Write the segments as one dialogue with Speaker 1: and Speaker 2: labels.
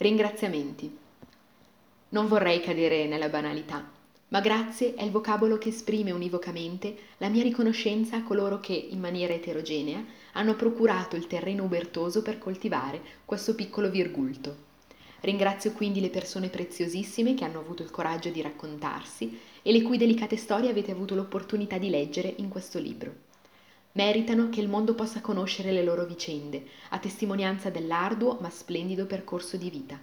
Speaker 1: Ringraziamenti. Non vorrei cadere nella banalità, ma grazie è il vocabolo che esprime univocamente la mia riconoscenza a coloro che, in maniera eterogenea, hanno procurato il terreno ubertoso per coltivare questo piccolo virgulto. Ringrazio quindi le persone preziosissime che hanno avuto il coraggio di raccontarsi e le cui delicate storie avete avuto l'opportunità di leggere in questo libro. Meritano che il mondo possa conoscere le loro vicende, a testimonianza dell'arduo ma splendido percorso di vita.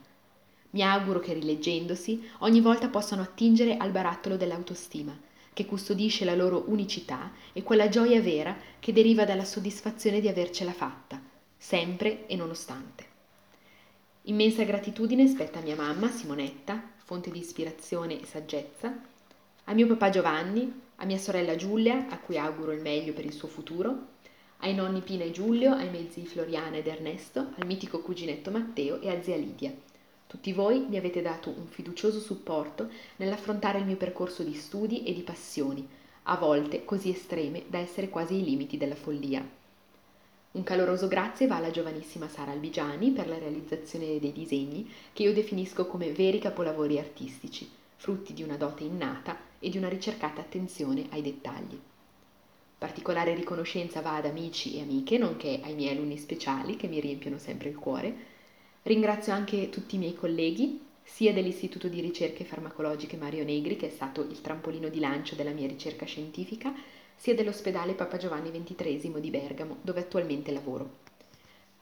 Speaker 1: Mi auguro che rileggendosi ogni volta possano attingere al barattolo dell'autostima, che custodisce la loro unicità e quella gioia vera che deriva dalla soddisfazione di avercela fatta, sempre e nonostante. Immensa gratitudine spetta a mia mamma, Simonetta, fonte di ispirazione e saggezza, a mio papà Giovanni, a mia sorella Giulia, a cui auguro il meglio per il suo futuro, ai nonni Pina e Giulio, ai mezzi Floriana ed Ernesto, al mitico cuginetto Matteo e a zia Lidia. Tutti voi mi avete dato un fiducioso supporto nell'affrontare il mio percorso di studi e di passioni, a volte così estreme da essere quasi ai limiti della follia. Un caloroso grazie va alla giovanissima Sara Albigiani per la realizzazione dei disegni che io definisco come veri capolavori artistici frutti di una dote innata e di una ricercata attenzione ai dettagli. Particolare riconoscenza va ad amici e amiche, nonché ai miei alunni speciali che mi riempiono sempre il cuore. Ringrazio anche tutti i miei colleghi, sia dell'Istituto di Ricerche Farmacologiche Mario Negri, che è stato il trampolino di lancio della mia ricerca scientifica, sia dell'ospedale Papa Giovanni XXIII di Bergamo, dove attualmente lavoro.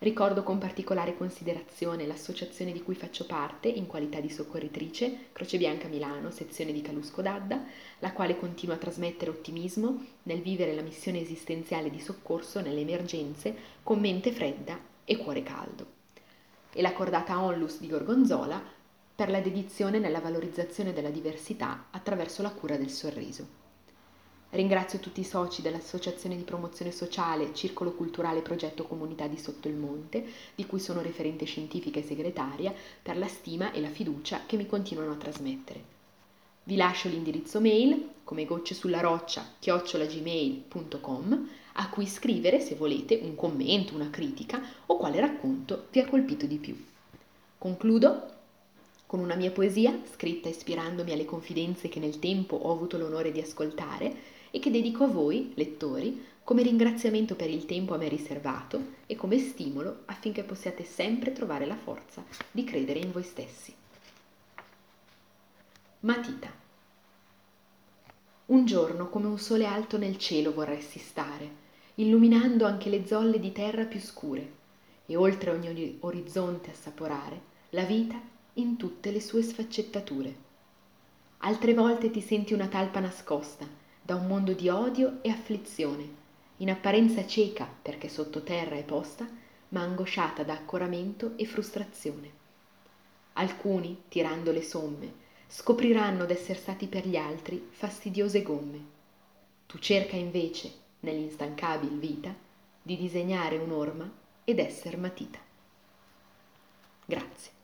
Speaker 1: Ricordo con particolare considerazione l'associazione di cui faccio parte in qualità di soccorritrice, Croce Bianca Milano, sezione di Calusco d'Adda, la quale continua a trasmettere ottimismo nel vivere la missione esistenziale di soccorso nelle emergenze con mente fredda e cuore caldo. E la cordata Onlus di Gorgonzola per la dedizione nella valorizzazione della diversità attraverso la cura del sorriso. Ringrazio tutti i soci dell'Associazione di Promozione Sociale Circolo Culturale Progetto Comunità di Sotto il Monte, di cui sono referente scientifica e segretaria, per la stima e la fiducia che mi continuano a trasmettere. Vi lascio l'indirizzo mail, come gocce sulla roccia, chiocciolagmail.com, a cui scrivere se volete un commento, una critica o quale racconto vi ha colpito di più. Concludo con una mia poesia, scritta ispirandomi alle confidenze che nel tempo ho avuto l'onore di ascoltare e che dedico a voi, lettori, come ringraziamento per il tempo a me riservato e come stimolo affinché possiate sempre trovare la forza di credere in voi stessi. Matita. Un giorno come un sole alto nel cielo vorresti stare, illuminando anche le zolle di terra più scure, e oltre ogni orizzonte assaporare la vita in tutte le sue sfaccettature. Altre volte ti senti una talpa nascosta, da un mondo di odio e afflizione, in apparenza cieca perché sottoterra è posta, ma angosciata da accoramento e frustrazione. Alcuni, tirando le somme, scopriranno d'esser stati per gli altri fastidiose gomme. Tu cerca invece, nell'instancabil vita, di disegnare un'orma ed esser matita. Grazie.